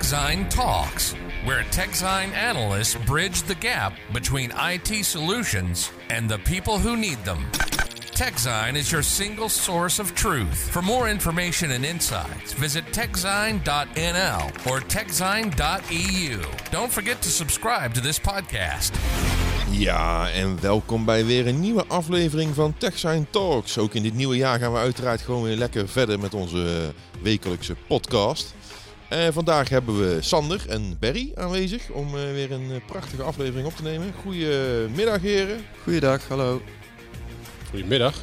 TechZine Talks, where TechZine analysts bridge the gap between IT solutions and the people who need them. TechZine is your single source of truth. For more information and insights, visit techzine.nl or techzine.eu. Don't forget to subscribe to this podcast. Ja, en welkom bij weer een nieuwe aflevering van TechSign Talks. Ook in dit nieuwe jaar gaan we uiteraard gewoon weer lekker verder met onze eh, wekelijkse podcast. En vandaag hebben we Sander en Berry aanwezig om eh, weer een eh, prachtige aflevering op te nemen. Goedemiddag heren. Goeiedag, hallo. Goedemiddag.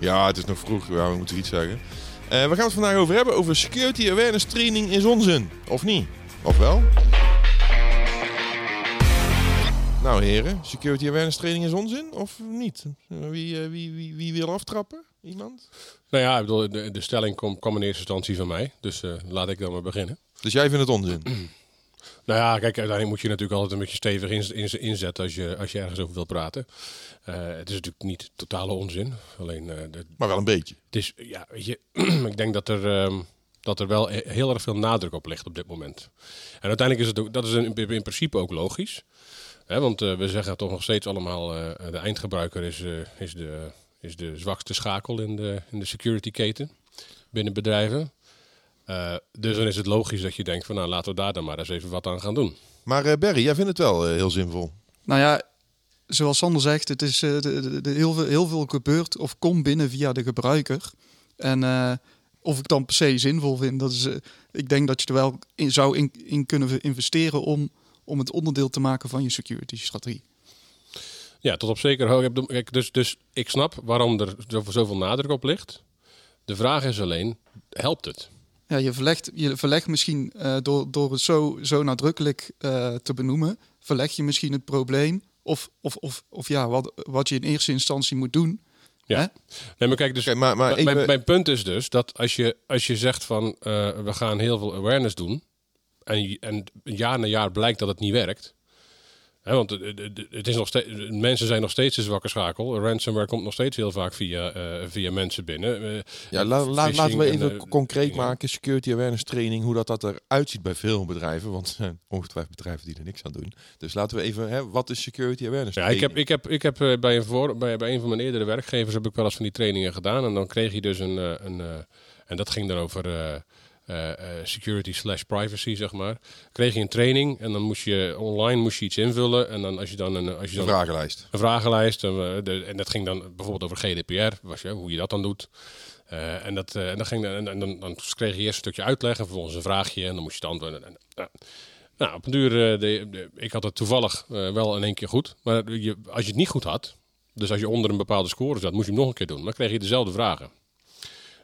Ja, het is nog vroeg, ja, we moeten iets zeggen. Eh, we gaan het vandaag over hebben, over security awareness training in zonzin. Of niet? Of wel? Nou heren, security awareness training is onzin of niet? Wie, eh, wie, wie, wie wil aftrappen? Iemand? Nou ja, ik bedoel, de, de stelling komt kwam in eerste instantie van mij. Dus eh, laat ik dan maar beginnen. Dus jij vindt het onzin? Nou ja, kijk, uiteindelijk moet je natuurlijk altijd een beetje stevig in, in, inzetten als je, als je ergens over wilt praten. Eh, het is natuurlijk niet totale onzin. Alleen, de, maar wel een beetje. Het is, ja, weet je, ik denk dat er, ehm, dat er wel heel erg veel nadruk op ligt op dit moment. En uiteindelijk is het ook, dat is in, in principe ook logisch. Hè, want uh, we zeggen toch nog steeds allemaal, de eindgebruiker is, is, de, is de zwakste schakel in de, in de security keten binnen bedrijven. Dus dan is het logisch dat je denkt van nou laten we daar dan maar eens even wat aan gaan doen. Maar Berry, jij vindt het wel heel zinvol? Nou ja, zoals Sander zegt, het is de, de, de, heel, veel, heel veel gebeurt of komt binnen via de gebruiker. En of ik dan per se zinvol vind, dat is, ik denk dat je er wel in zou in, in kunnen investeren om om het onderdeel te maken van je security strategie. Ja, tot op zeker hoogte. Dus, dus ik snap waarom er zoveel nadruk op ligt. De vraag is alleen, helpt het? Ja, je verlegt, je verlegt misschien uh, door, door het zo, zo nadrukkelijk uh, te benoemen, verleg je misschien het probleem of, of, of, of ja, wat, wat je in eerste instantie moet doen. Ja. Hè? Nee, maar kijk, dus okay, maar, maar mijn, mijn, punt is dus dat als je, als je zegt van uh, we gaan heel veel awareness doen, en, en jaar na jaar blijkt dat het niet werkt. Want het is nog steeds, mensen zijn nog steeds de zwakke schakel. Ransomware komt nog steeds heel vaak via, uh, via mensen binnen. Uh, ja, la, la, laten we even en, concreet uh, maken. Security awareness training, hoe dat, dat eruit ziet bij veel bedrijven. Want er zijn ongetwijfeld bedrijven die er niks aan doen. Dus laten we even, hè, wat is security awareness ja, ik heb, ik heb, ik heb bij, een voor, bij, bij een van mijn eerdere werkgevers heb ik wel eens van die trainingen gedaan. En dan kreeg je dus een, een en dat ging dan over uh, security slash privacy, zeg maar. Kreeg je een training en dan moest je online moest je iets invullen. En dan als je dan een, als je dan, een vragenlijst. Een vragenlijst. En, de, en dat ging dan bijvoorbeeld over GDPR, was je, hoe je dat dan doet. Uh, en, dat, en, dan ging, en, en dan, dan, kreeg je eerst een stukje uitleg en vervolgens een vraagje. En dan moest je het antwoorden. En, nou, op een duur, de, de, ik had het toevallig wel in één keer goed. Maar je, als je het niet goed had, dus als je onder een bepaalde score zat, moest je hem nog een keer doen. Dan kreeg je dezelfde vragen.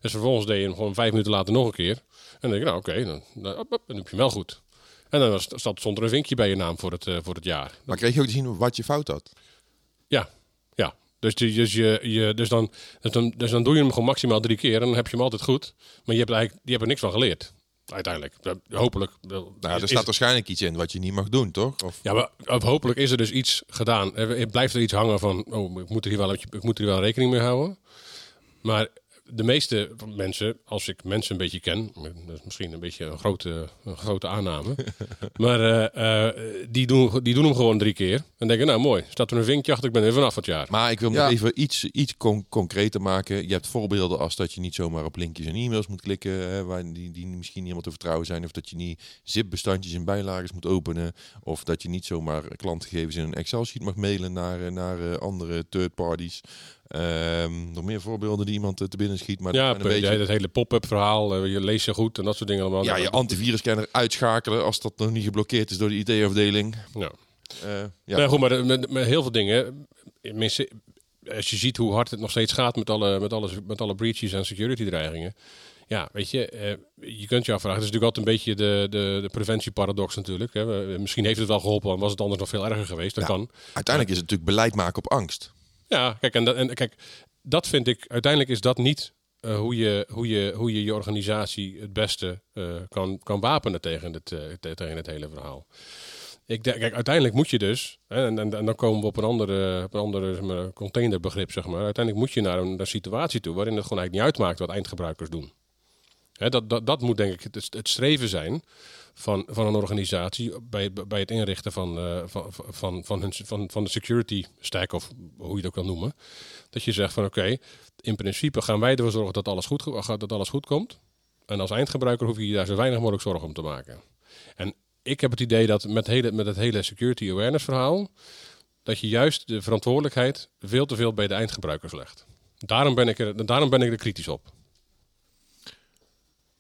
Dus vervolgens deed je hem gewoon vijf minuten later nog een keer. En dan denk ik, nou oké, dan, dan, dan, heb je hem wel goed. En dan stond er een vinkje bij je naam voor het, uh, voor het jaar. Maar kreeg je ook te zien wat je fout had? Ja, ja. Dus, dus, je, je, dus, dan, dus, dan, dus dan doe je hem gewoon maximaal drie keer en dan heb je hem altijd goed. Maar je hebt, eigenlijk, je hebt er niks van geleerd. Uiteindelijk. Hopelijk. Nou, er staat waarschijnlijk iets in wat je niet mag doen, toch? Of... Ja, maar hopelijk is er dus iets gedaan. Er blijft er iets hangen van, oh, ik moet er hier wel, ik moet er hier wel rekening mee houden. Maar de meeste mensen, als ik mensen een beetje ken, dat is misschien een beetje een grote, een grote aanname, maar uh, uh, die, doen, die doen hem gewoon drie keer en denken, nou mooi, staat er een vinkje achter, ik ben er vanaf het jaar. Maar ik wil nog even iets, iets con concreter maken. Je hebt voorbeelden als dat je niet zomaar op linkjes en e-mails moet klikken, hè, waar die, die misschien niet helemaal te vertrouwen zijn, of dat je niet zip-bestandjes in bijlagen moet openen, of dat je niet zomaar klantgegevens in een Excel-sheet mag mailen naar, naar andere third parties. Um, nog meer voorbeelden die iemand te binnen schiet. Maar ja, een beetje... dat hele pop-up verhaal, eh, je leest je goed en dat soort dingen allemaal. Ja, je antivirusscanner uitschakelen als dat nog niet geblokkeerd is door de IT-afdeling. Ja. Uh, ja. Goed, maar met, met, heel veel dingen. Als je ziet hoe hard het nog steeds gaat met alle, met alles, met alle breaches en security dreigingen. Ja, weet je, eh, je kunt je afvragen. Het is natuurlijk altijd een beetje de, de, de preventieparadox natuurlijk. Hè. Misschien heeft het wel geholpen en was het anders nog veel erger geweest. Dat kan. Uiteindelijk is het natuurlijk beleid maken op angst. Ja, kijk, en, dat, en kijk, dat vind ik, uiteindelijk is dat niet uh, hoe, je, hoe, je, hoe je je organisatie het beste uh, kan, kan wapenen tegen het, uh, tegen het hele verhaal. Ik denk, kijk, uiteindelijk moet je dus, en, en, dan komen we op een andere, op een andere containerbegrip, zeg maar. Uiteindelijk moet je naar een, naar een situatie toe waarin het gewoon eigenlijk niet uitmaakt wat eindgebruikers doen. Dat, dat, dat moet denk ik het, het streven zijn van, van een organisatie bij, bij het inrichten van, uh, van, van, van, hun, van, van de security stack, of hoe je het ook kan noemen. Dat je zegt van oké, in principe gaan wij ervoor zorgen dat alles, goed, dat alles goed komt. En als eindgebruiker hoef je daar zo weinig mogelijk zorgen om te maken. En ik heb het idee dat met, hele, met het hele security awareness verhaal, dat je juist de verantwoordelijkheid veel te veel bij de eindgebruikers legt. Daarom ben ik er, daarom ben ik er kritisch op.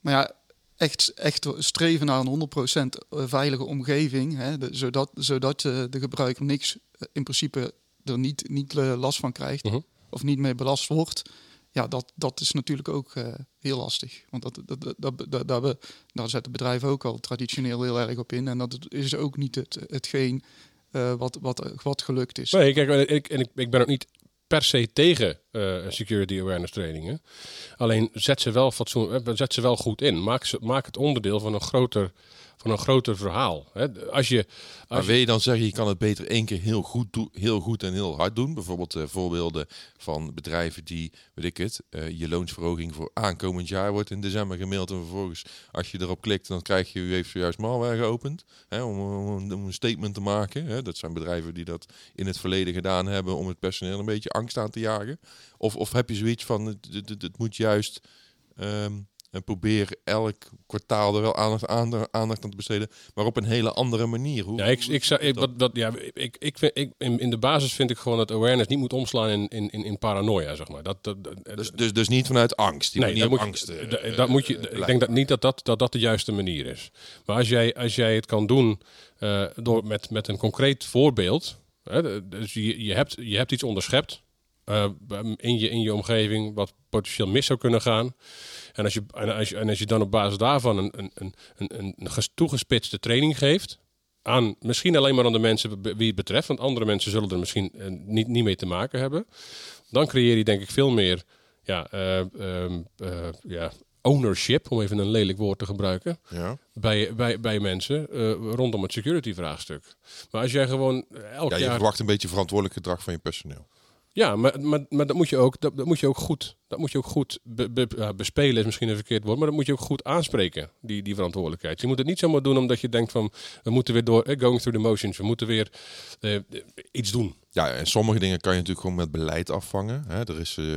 Maar ja, echt, echt streven naar een 100% veilige omgeving, hè, zodat, zodat de gebruiker niks in principe er niet, niet last van krijgt mhm. of niet mee belast wordt. Ja, dat, dat is natuurlijk ook uh, heel lastig. Want dat, dat, dat, dat, dat, we, daar zetten bedrijven ook al traditioneel heel erg op in. En dat is ook niet het, hetgeen uh, wat, wat, wat gelukt is. Nee, kijk, ik, en ik, ik ben ook niet per se tegen uh, security awareness trainingen. Alleen zet ze wel, fatsoen, zet ze wel goed in. Maak, ze, maak het onderdeel van een groter van een groter verhaal. Als je, als maar wil je dan zeggen, je kan het beter één keer heel goed, doen, heel goed en heel hard doen? Bijvoorbeeld uh, voorbeelden van bedrijven die, weet ik het, uh, je loonsverhoging voor aankomend jaar wordt in december gemaild. En vervolgens, als je erop klikt, dan krijg je, u heeft zojuist malware geopend. Hè, om, om, om, een statement te maken. Hè. Dat zijn bedrijven die dat in het verleden gedaan hebben om het personeel een beetje angst aan te jagen. Of, of heb je zoiets van, het, het, het, moet juist... Um, en probeer elk kwartaal er wel aandacht, aandacht aan te besteden, maar op een hele andere manier. Hoe, ja, ik, ik, ik, dat, dat, ja, ik, ik, vind, ik, in, in de basis vind ik gewoon dat awareness niet moet omslaan in, in, in paranoia, zeg maar. Dat, dat, dus, dus, dus niet vanuit angst. Die nee, dat moet, angst, je, dat moet je, ik denk dat niet dat dat, dat dat de juiste manier is. Maar als jij, als jij het kan doen uh, door, met, met een concreet voorbeeld, hè, dus je, je, hebt, je hebt iets onderschept uh, in, je, in je omgeving wat potentieel mis zou kunnen gaan. En als je, en als je, en als je dan op basis daarvan een, een, een, een, een toegespitste training geeft. Aan misschien alleen maar aan de mensen wie het betreft. Want andere mensen zullen er misschien uh, niet, niet mee te maken hebben. Dan creëer je denk ik veel meer ja, uh, uh, ja, ownership, om even een lelijk woord te gebruiken, ja. bij, bij, bij mensen rondom het security vraagstuk. Maar als jij gewoon elk ja, je jaar... verwacht een beetje verantwoordelijk gedrag van je personeel. Ja, maar, maar, maar dat moet je ook, dat, dat moet je ook goed, dat moet je ook goed be, bespelen, is misschien een verkeerd woord, maar dat moet je ook goed aanspreken, die, die verantwoordelijkheid. Je moet het niet zomaar doen omdat je denkt van, we moeten weer door, eh, going through the motions, we moeten weer eh, iets doen. Ja, en sommige dingen kan je natuurlijk gewoon met beleid afvangen. Hè. Er is uh,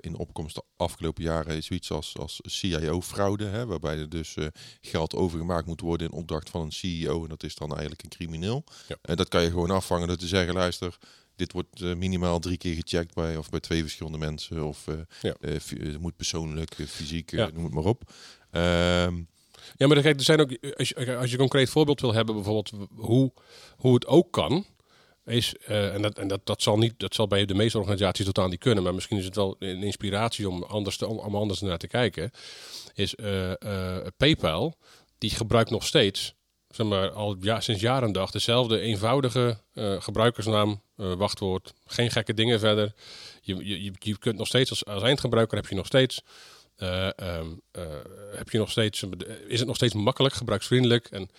in opkomst de afgelopen jaren zoiets als, als CIO-fraude, waarbij er dus uh, geld overgemaakt moet worden in opdracht van een CEO en dat is dan eigenlijk een crimineel. Ja. En dat kan je gewoon afvangen door te zeggen, luister, dit wordt uh, minimaal drie keer gecheckt bij of bij twee verschillende mensen. Of uh, ja. uh, moet persoonlijk, fysiek, ja. noem het maar op. Um, ja, maar kijk, er zijn ook, als je, als je een concreet voorbeeld wil hebben, bijvoorbeeld hoe, hoe het ook kan, is, en, dat, en dat, dat, zal niet, dat zal bij de meeste organisaties totaal niet kunnen, maar misschien is het wel een inspiratie om anders, te, om anders naar te kijken, is PayPal, die gebruikt nog steeds zeg al ja, sinds jaren en dag dezelfde eenvoudige uh, gebruikersnaam, uh, wachtwoord, geen gekke dingen verder. Je, je, je kunt nog steeds als, als eindgebruiker heb je nog steeds, uh, um, heb je nog steeds, is het nog steeds makkelijk, gebruiksvriendelijk. En,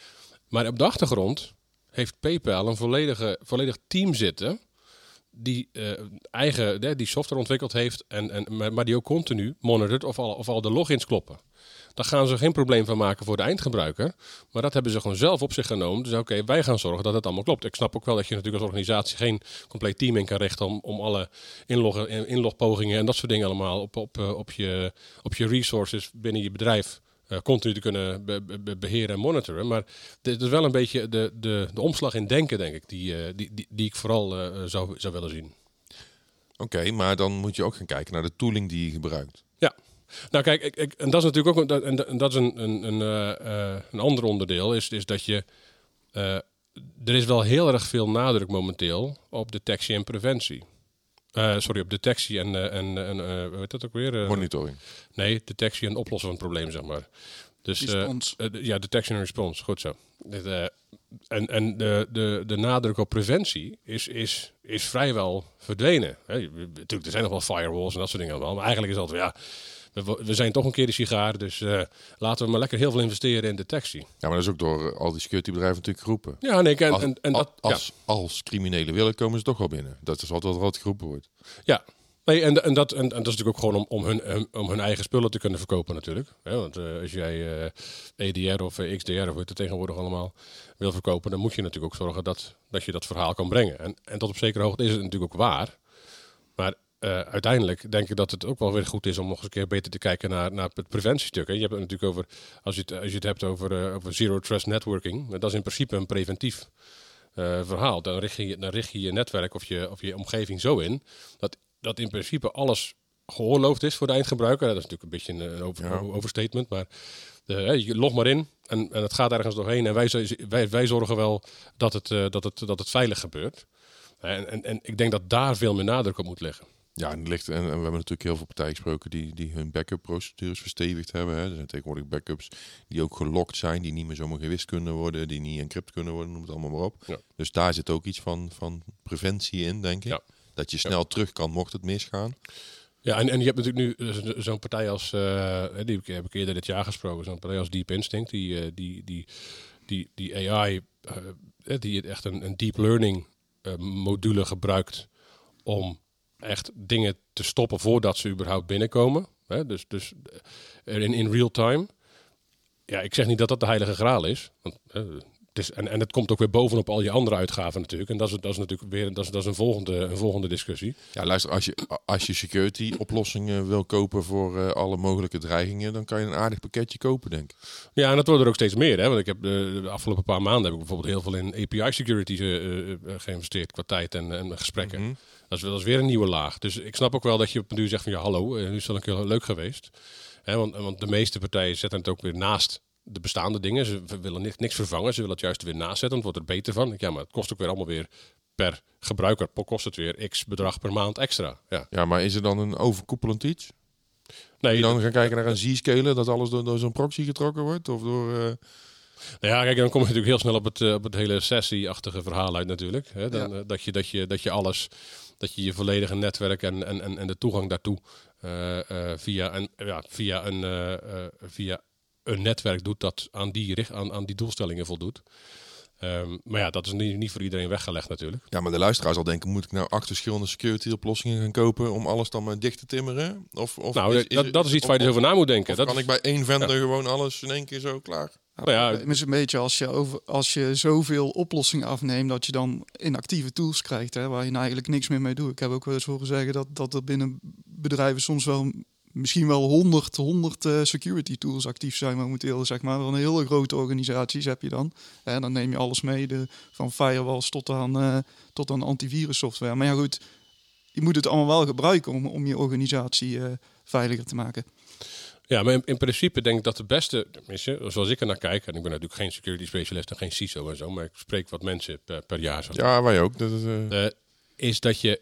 maar op de achtergrond heeft PayPal een volledige, volledig team zitten die eigen die software ontwikkeld heeft en, en, maar die ook continu monitort of of al de logins kloppen. Daar gaan ze geen probleem van maken voor de eindgebruiker. Maar dat hebben ze gewoon zelf op zich genomen. Dus oké, wij gaan zorgen dat het allemaal klopt. Ik snap ook wel dat je natuurlijk als organisatie geen compleet team in kan richten om, om alle inloggen, inlogpogingen en dat soort dingen allemaal op, op, eh, op, je, op je resources binnen je bedrijf uh, continu te kunnen beheren en monitoren. Maar dit is wel een beetje de, de, de omslag in denken, denk ik, die, die, die, die, ik vooral uh, zou, zou willen zien. Oké, maar dan moet je ook gaan kijken naar de tooling die je gebruikt. Ja, nou kijk, ik, ik, en dat is natuurlijk ook en, en dat is een, een, een, uh, een ander onderdeel, is, is dat je. Uh, er is wel heel erg veel nadruk momenteel op detectie en preventie. Uh, sorry, op detectie en, en, en uh, weet dat ook weer? Monitoring. Nee, detectie en oplossen van het probleem, zeg maar. Dus ja, detection en response, goed zo. en en de, de, de nadruk op preventie is, is, is vrijwel verdwenen. Hè, natuurlijk, er zijn nog wel firewalls en dat soort dingen allemaal. Maar eigenlijk is het altijd, ja, we, zijn toch een keer de sigaar, dus uh, laten we maar lekker heel veel investeren in detectie. Ja, maar dat is ook door al die securitybedrijven natuurlijk geroepen. Ja, nee, en, als, en, en dat, als, als criminelen willen, komen ze toch wel binnen. Dat is altijd wat geroepen wordt. Ja, Nee, en, en, dat, en, en dat is natuurlijk ook gewoon om, om, hun, om hun eigen spullen te kunnen verkopen natuurlijk. Want eh, als jij eh, EDR of eh, XDR of het tegenwoordig allemaal wil verkopen, dan moet je natuurlijk ook zorgen dat, dat je dat verhaal kan brengen. En, en tot op zekere hoogte is het natuurlijk ook waar. Maar eh, uiteindelijk denk ik dat het ook wel weer goed is om nog eens een keer beter te kijken naar, naar het preventiestuk. Hè. Je hebt het natuurlijk over, als je het, als je het hebt over, eh, over zero trust networking, dat is in principe een preventief eh, verhaal. Dan richt, je, dan richt je je netwerk of je, of je omgeving zo in dat, dat in principe alles geoorloofd is voor de eindgebruiker. Dat is natuurlijk een beetje een, een over- Ja. overstatement, maar de, je log maar in en, en het gaat ergens doorheen. En wij, wij, wij zorgen wel dat het, dat, het, dat het veilig gebeurt. En, en, en ik denk dat daar veel meer nadruk op moet liggen. Ja, en, ligt, en, en we hebben natuurlijk heel veel partijen gesproken die, die hun backup procedures verstevigd hebben. Hè. Er zijn tegenwoordig backups die ook gelokt zijn, die niet meer zomaar gewist kunnen worden, die niet encrypt kunnen worden, noem het allemaal maar op. Ja. Dus daar zit ook iets van, van preventie in, denk ik. Ja. Dat je snel terug kan mocht het misgaan. Ja, en, en je hebt natuurlijk nu eh, zo- zo'n partij als, eh, die heb ik- eerder dit jaar gesproken, zo'n partij als Deep Instinct, die, eh, die, die, die, die AI, eh, die echt een, een deep learning module gebruikt om echt dingen te stoppen voordat ze überhaupt binnenkomen. Hè? Dus, dus eh, in, in real time. Ja, ik zeg niet dat dat de heilige graal is. Want, eh, het is en, en het komt ook weer bovenop al je andere uitgaven natuurlijk. En dat is, dat is natuurlijk weer dat is, dat is een, volgende, een volgende discussie. Ja, luister, als je, als je security oplossingen wil kopen voor eh, alle mogelijke dreigingen, dan kan je een aardig pakketje kopen, denk ik. Ja, en dat worden er ook steeds meer. Hè? Want ik heb de, de afgelopen paar maanden heb ik bijvoorbeeld heel veel in API security geïnvesteerd qua tijd en, en gesprekken. Mhm. Dat, is, dat is weer een nieuwe laag. Dus ik snap ook wel dat je op een duur zegt van ja, hallo, eh, nu is het al een keer leuk geweest. Want, want de meeste partijen zetten het ook weer naast de bestaande dingen. Ze willen niks, niks vervangen, ze willen het juist weer naast zetten. Het wordt er beter van. Ja, maar het kost ook weer allemaal weer per gebruiker kost het weer x bedrag per maand extra. Ja. Ja, maar is er dan een overkoepelend iets? Nee, Dan gaan kijken naar een Z-scaler, dat alles door, door zo'n proxy getrokken wordt? Of door... eh, Nou ja, kijk, dan kom je natuurlijk heel snel op het, eh, op het hele sessie-achtige verhaal uit natuurlijk. Hè? Dan, eh, dat, je, dat, je, dat je alles, dat je je volledige netwerk en, en, en, de toegang daartoe eh, via, een, ja, via, een, via een netwerk doet dat aan die, richt, aan, aan die doelstellingen voldoet. Ehm, maar ja, dat is niet, niet voor iedereen weggelegd natuurlijk. Ja, maar de luisteraar zal denken, moet ik nou acht verschillende security oplossingen gaan kopen om alles dan maar dicht te timmeren? Of, of nou, is- is- dat, dat is iets of- waar je dus over na moet denken. Dat kan is- ik bij één vendor gewoon alles in één keer zo klaar? Nou ja, Het is een beetje als je, over, als je zoveel oplossingen afneemt dat je dan inactieve tools krijgt hè, waar je nou eigenlijk niks meer mee doet. Ik heb ook wel eens horen zeggen dat, dat er binnen bedrijven soms wel misschien wel 100, 100 eh, security tools actief zijn momenteel. Zeg maar. Van hele grote organisaties heb je dan. En dan neem je alles mee, de, van firewalls tot aan, eh, tot aan antivirus software. Maar ja goed, je moet het allemaal wel gebruiken om, om je organisatie eh, veiliger te maken. Ja, maar in, in principe denk ik dat de beste, zoals ik er naar kijk, en ik ben natuurlijk geen security specialist en geen CISO en zo, maar ik spreek wat mensen per, per jaar. Zo. Ja, wij ook. Dat is, eh, Eh, is dat je.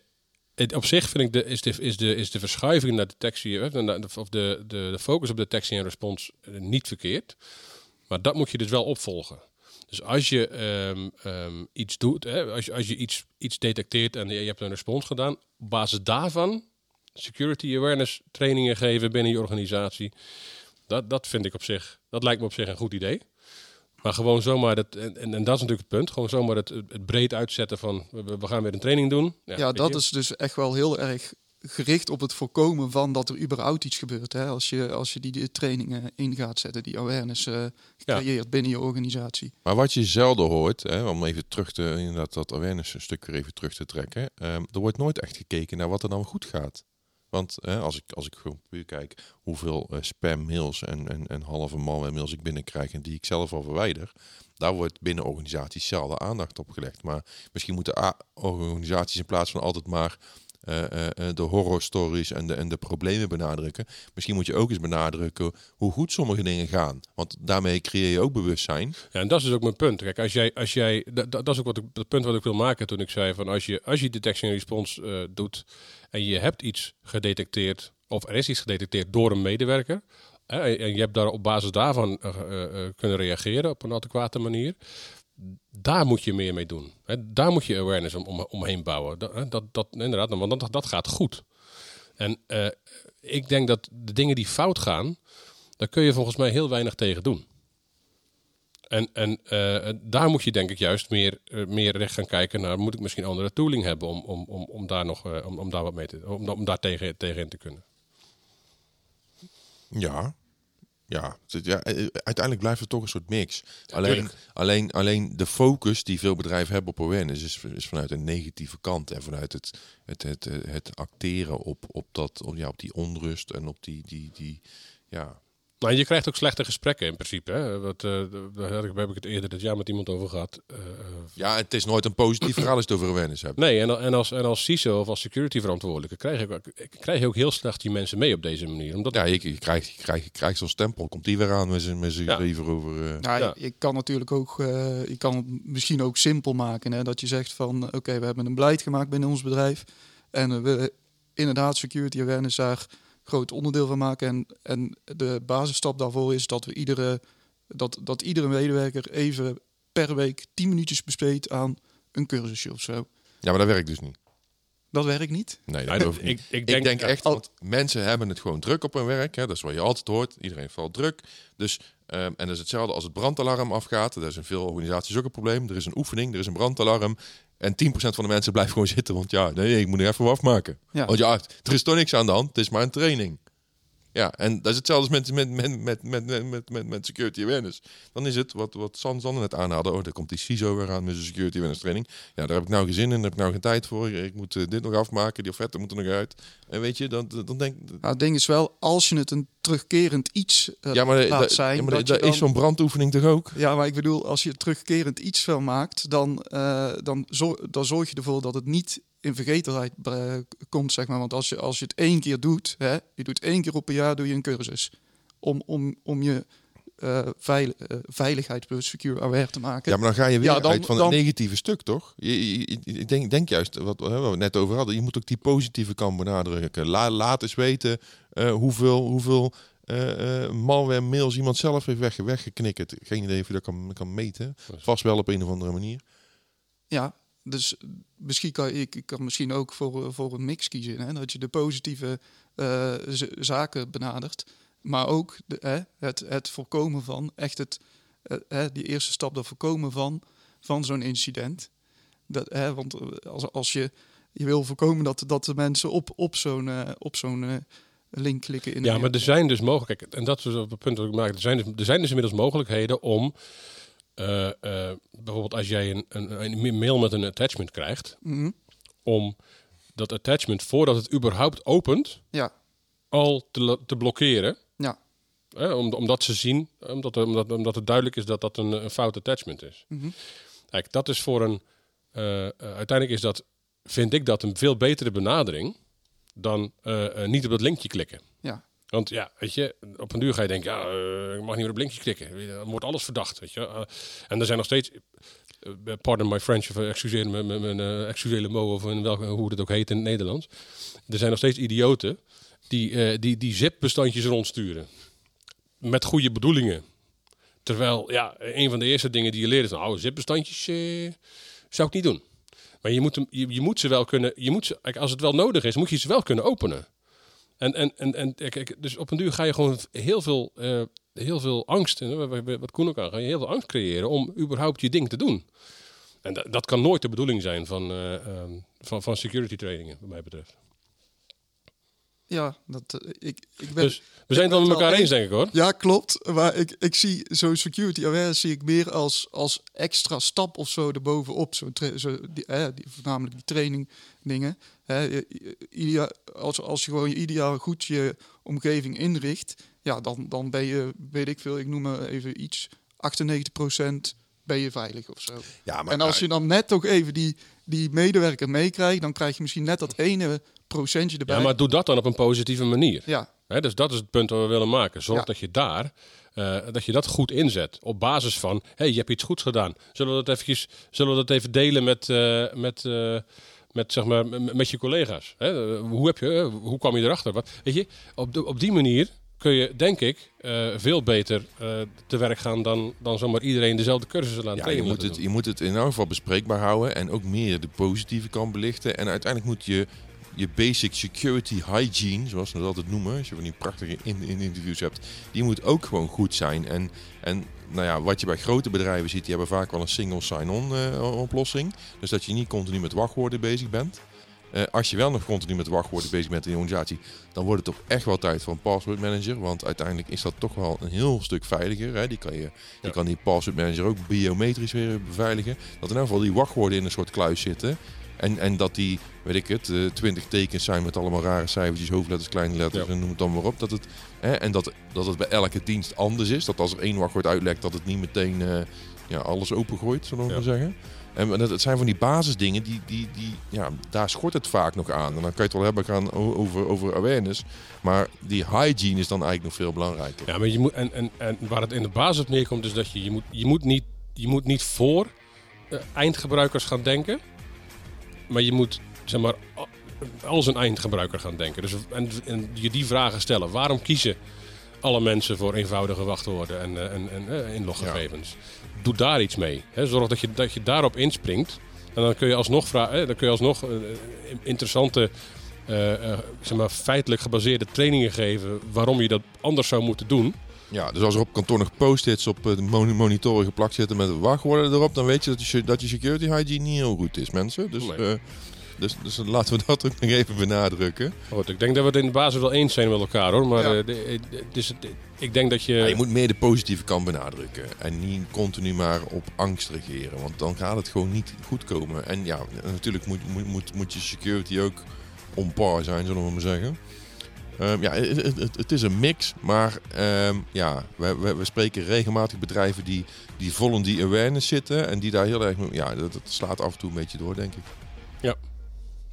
Het, op zich vind ik de, is, de, is, de, is de verschuiving naar detectie, eh, of de, de, de focus op detectie en respons niet verkeerd. Maar dat moet je dus wel opvolgen. Dus als je ehm, ehm, iets doet, hè, als je, als je iets, iets detecteert en je hebt een respons gedaan, op basis daarvan security awareness trainingen geven binnen je organisatie. Dat, dat vind ik op zich, dat lijkt me op zich een goed idee. Maar gewoon zomaar, het, en, en, en dat is natuurlijk het punt, gewoon zomaar het, het breed uitzetten van we, we gaan weer een training doen. Ja, dat je. is dus echt wel heel erg gericht op het voorkomen van dat er überhaupt iets gebeurt. Hè? Als, je, als je die, die trainingen in gaat zetten, die awareness eh creëert binnen je organisatie. Maar wat je zelden hoort, hè, om even terug te, inderdaad dat awareness een stuk weer even terug te trekken. ehm, er wordt nooit echt gekeken naar wat er dan goed gaat. Want als, ik, als ik gewoon puur kijk hoeveel eh, spam mails en, en, en halve malware mails ik binnenkrijg en die ik zelf al verwijder. Daar wordt binnen organisaties zelden aandacht op gelegd. Maar misschien moeten organisaties in plaats van altijd maar de horror stories en de, en de problemen benadrukken. Misschien moet je ook eens benadrukken hoe goed sommige dingen gaan. Want daarmee creëer je ook bewustzijn. Ja, en dat is ook mijn punt. Kijk, als jij, als jij, dat, dat is ook wat ik, het punt wat ik wil maken toen ik zei van als je, als je detection en response eh, doet en je hebt iets gedetecteerd of er is iets gedetecteerd door een medewerker en je hebt daar op basis daarvan eh, eh, eh, kunnen reageren op een adequate manier. Daar moet je meer mee doen. Daar moet je awareness om, om, omheen bouwen. Dat, dat, dat, inderdaad, want dat, dat gaat goed. En eh, ik denk dat de dingen die fout gaan, daar kun je volgens mij heel weinig tegen doen. En, en eh, daar moet je denk ik juist meer, eh, meer recht gaan kijken naar, moet ik misschien andere tooling hebben om, om, om, om daar nog om, om daar wat mee te om, om daar tegen, tegen in te kunnen. Ja. Ja, het- ja, eh, uiteindelijk blijft het toch een soort mix. alleen, alleen, alleen de focus die veel bedrijven hebben op awareness is, is vanuit een negatieve kant. En vanuit het, het, het, eh, het acteren op, op, dat, op, ja, op die onrust en op die, die, die ja, Maar je krijgt ook slechte gesprekken in principe. Hè? Wat, eh, daar heb ik- het eerder dit jaar met iemand over gehad. Eh, eh, ja, het is nooit een positief verhaal als je het over awareness hebt. nee, en, en, als, en als CISO of als security verantwoordelijke krijg je, ook- krijg je ook heel slecht die mensen mee op deze manier. Omdat, Ja, je, je krijgt, je krijgt, je krijgt zo'n stempel. Komt die weer aan met zijn met zijn Ja. zeven over... eh, Nou, Ja. je, je kan natuurlijk ook, eh, je kan het misschien ook simpel maken. Hè? Dat je zegt van, oké, we hebben een beleid gemaakt binnen ons bedrijf. En we inderdaad security awareness daar groot onderdeel van maken. En, en de basisstap daarvoor is dat we iedere, dat, dat iedere medewerker even per week 10 minuutjes besteedt aan een cursusje of zo. Ja, maar dat werkt dus niet. Dat werkt niet. Nee, dat ik ik- niet. ik Ik denk- denk, ja, echt, al- want mensen hebben het gewoon druk op hun werk. Hè? Dat is wat je altijd hoort. Iedereen valt druk. Dus, ehm, en dat is hetzelfde als het brandalarm afgaat. Dat is in veel organisaties ook een probleem. Er is een oefening, er is een brandalarm. En 10% van de mensen blijft gewoon zitten. Want ja, nee, ik moet er even afmaken. Ja. Want ja, er is toch niks aan de hand. Het is maar een training. Ja, en dat is hetzelfde met, met, met, met, met, met, met, security awareness. Dan is het wat, wat San net aanhaalde. Oh, daar komt die CISO weer aan met zijn security awareness training. Ja, daar heb ik nou geen zin in, daar heb ik nou geen tijd voor. Ik moet eh, dit nog afmaken, die offerte moeten nog uit. En weet je, dan, dan denk ik... Het ding is wel, als je het een terugkerend iets uh, ja, maar, laat zijn... Ja, maar dat, is zo'n brandoefening toch ook? Ja, maar ik bedoel, als je terugkerend iets wel maakt, dan, eh, dan, dan zorg je ervoor dat het niet in vergetelheid eh, komt, zeg maar. Want als je, als je het één keer doet, hè, je doet één keer op een jaar doe je een cursus. Om, om, om je eh veil, eh, veiligheid plus secure aware te maken. Ja, maar dan ga je weer Ja, dan- uit van dan- het negatieve stuk, toch? Je, je- je- ik denk, denk juist, wat we het net over hadden, je moet ook die positieve kant benadrukken. La, laat eens weten eh, hoeveel, hoeveel eh, eh, malware mails iemand zelf heeft weg, weggeknikkerd. Geen idee of je dat kan, kan meten. Vast wel op een of andere manier. Ja, dus misschien kan ik, ik kan misschien ook voor, voor een mix kiezen. Hè? Dat je de positieve eh, zaken benadert. Maar ook de, hè, het, het voorkomen van, echt het, eh, hè, die eerste stap, dat voorkomen van, van zo'n incident. Dat, hè, want eh, als, als je, je wil voorkomen dat, dat de mensen op, op zo'n eh, op zo'n eh, link klikken. In Ja, maar er zijn dus mogelijkheden. En dat is op het punt dat ik maak. Er zijn dus, er zijn dus inmiddels mogelijkheden om. Eh, eh, bijvoorbeeld als jij een, een, een mail met een attachment krijgt. Mhm. Om dat attachment voordat het überhaupt opent. Ja, al te, te blokkeren. ja. Om, omdat ze zien, omdat, omdat, omdat het duidelijk is dat dat een, een fout attachment is. Mhm. Kijk, dat is voor een. eh, uiteindelijk is dat, vind ik dat een veel betere benadering dan niet op dat linkje klikken. Want ja, weet je, op een duur ga je denken, ja, eh, ik mag niet meer op linkje klikken. Dan wordt alles verdacht, weet je. Eh, en er zijn nog steeds, eh, pardon my French, excuseer me- mijn uh, excuseer le mot, of welke, hoe het ook heet in het Nederlands. Er zijn nog steeds idioten die, die, die zip-bestandjes rondsturen. Met goede bedoelingen. Terwijl, ja, een van de eerste dingen die je leert is, nou, zip-bestandjes zou ik niet doen. Maar je moet, je, moet ze wel kunnen, je moet ze, als het wel nodig is, moet je ze wel kunnen openen. En, en, en, en kijk, dus op een duur ga je gewoon heel veel, eh, heel veel angst, wat- Koen ook aan, ga je heel veel angst creëren om überhaupt je ding te doen. En dat, dat kan nooit de bedoeling zijn van, eh, ehm, van, van security trainingen, wat mij betreft. Ja, dat, eh, ik, ik ben, Dus we zijn het dan met wel elkaar eens, denk ik hoor. Ja, klopt. Maar ik, ik zie zo'n security aware zie ik meer als, als extra stap of zo erbovenop. Zo, zo die, die, voornamelijk die training dingen. Hè, idea- als, als je gewoon je ideaal goed je omgeving inricht, ja, dan, dan ben je, weet ik veel, ik noem maar even iets, 98% ben je veilig of zo. Ja, maar en als je dan net toch even die, die medewerker meekrijgt, dan krijg je misschien net dat ene procentje erbij. Ja, maar doe dat dan op een positieve manier. ja, Hè, dus dat is het punt dat we willen maken. Zorg Ja. dat je daar, eh, dat je dat goed inzet. Op basis van, hey, je hebt iets goeds gedaan. Zullen we dat, eventjes, zullen we dat even delen met, eh, met, eh, met, zeg maar, met je collega's? Hè? Eh, Hoe, heb je, eh, hoe kwam je erachter? Wat, weet je, op, de, op die manier kun je, denk ik, eh, veel beter te werk gaan dan, dan zomaar iedereen dezelfde cursussen laten Ja, je moet, het, doen. je moet het in elk geval bespreekbaar houden en ook meer de positieve kant belichten. En uiteindelijk moet je je basic security hygiene, zoals ze dat altijd noemen, als je van die prachtige in, in interviews hebt, die moet ook gewoon goed zijn. En, en nou ja, wat je bij grote bedrijven ziet, die hebben vaak wel een single sign-on eh, oplossing. Dus dat je niet continu met wachtwoorden bezig bent. Eh, als je wel nog continu met wachtwoorden bezig bent in je organisatie, dan wordt het toch echt wel tijd voor een password manager. Want uiteindelijk is dat toch wel een heel stuk veiliger. Hè? Die kan je, Ja. kan die password manager ook biometrisch weer beveiligen. Dat in ieder geval die wachtwoorden in een soort kluis zitten. En, en dat die, weet ik het, eh, 20 tekens zijn met allemaal rare cijfertjes, hoofdletters, kleine letters Ja. en noem het dan maar op. Dat het, hè, en dat, dat het bij elke dienst anders is. Dat als er één wachtwoord uitlekt, dat het niet meteen eh, ja, alles opengooit, zullen we Ja. maar zeggen. En het zijn van die basisdingen, die, die, die, ja, daar schort het vaak nog aan. En dan kan je het wel hebben gaan over, over awareness. Maar die hygiene is dan eigenlijk nog veel belangrijker. Ja, maar je moet, en, en, en waar het in de basis op neerkomt, is dat je, je, moet, je, moet, niet, je moet niet voor eh, eindgebruikers gaan denken. Maar je moet, zeg maar, als een eindgebruiker gaan denken. Dus, en, en je die vragen stellen. Waarom kiezen alle mensen voor eenvoudige wachtwoorden en, eh, en, en eh, inloggegevens? Doe daar iets mee. Hè? Zorg dat je, dat je daarop inspringt. En dan kun je alsnog, vra- eh, dan kun je alsnog eh, interessante, zeg maar, feitelijk gebaseerde trainingen geven waarom je dat anders zou moeten doen. Ja, dus als er op kantoor nog post-its op de mon- monitoren geplakt zitten met wachtwoorden erop, dan weet je dat je, dat je security hygiene niet heel goed is, mensen. Dus, eh, dus, dus laten we dat ook nog even benadrukken. Goed, ik denk dat we het in de basis wel eens zijn met elkaar hoor. Maar Ja. eh, de- eh, dus ik denk dat je. Ja, je moet meer de positieve kant benadrukken. En niet continu maar op angst regeren. Want dan gaat het gewoon niet goed komen. En ja, natuurlijk moet, moet, moet, moet je security ook on par zijn, zullen we maar zeggen. Ehm, ja, het, het- het, het is een mix. Maar ehm, ja, we, we, we spreken regelmatig bedrijven die, die vol in die awareness zitten. En die daar heel erg... Ja, dat, dat slaat af en toe een beetje door, denk ik. Ja.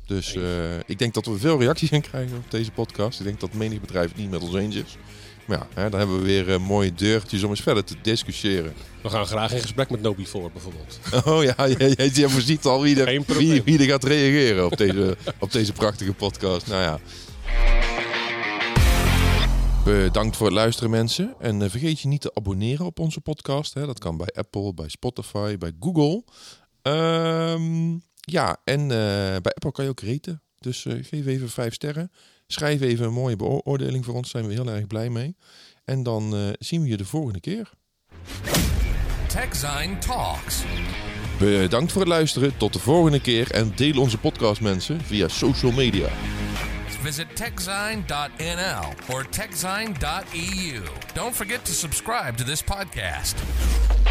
Dus eh, ik denk dat we veel reacties gaan krijgen op deze podcast. Ik denk dat menig bedrijf het niet met ons eens is. Maar ja, hè, dan hebben we weer eh, mooie deurtjes om eens verder te discussiëren. We gaan graag in gesprek met Nobi voor bijvoorbeeld. Oh ja, jij, jij, jij voorziet al wie er, wie, wie er gaat reageren op deze, op deze prachtige podcast. Nou ja. Bedankt voor het luisteren mensen. En eh, vergeet je niet te abonneren op onze podcast. Hè. Dat kan bij Apple, bij Spotify, bij Google. Ehm, ja, en eh, bij Apple kan je ook reten. Dus eh, geef even vijf sterren. Schrijf even een mooie beoordeling voor ons. Daar zijn we heel erg blij mee. En dan zien we je de volgende keer. TechZine Talks. Bedankt voor het luisteren. Tot de volgende keer. En deel onze podcast mensen via social media. Visit techzine.nl or techzine.eu. Don't forget to subscribe to this podcast.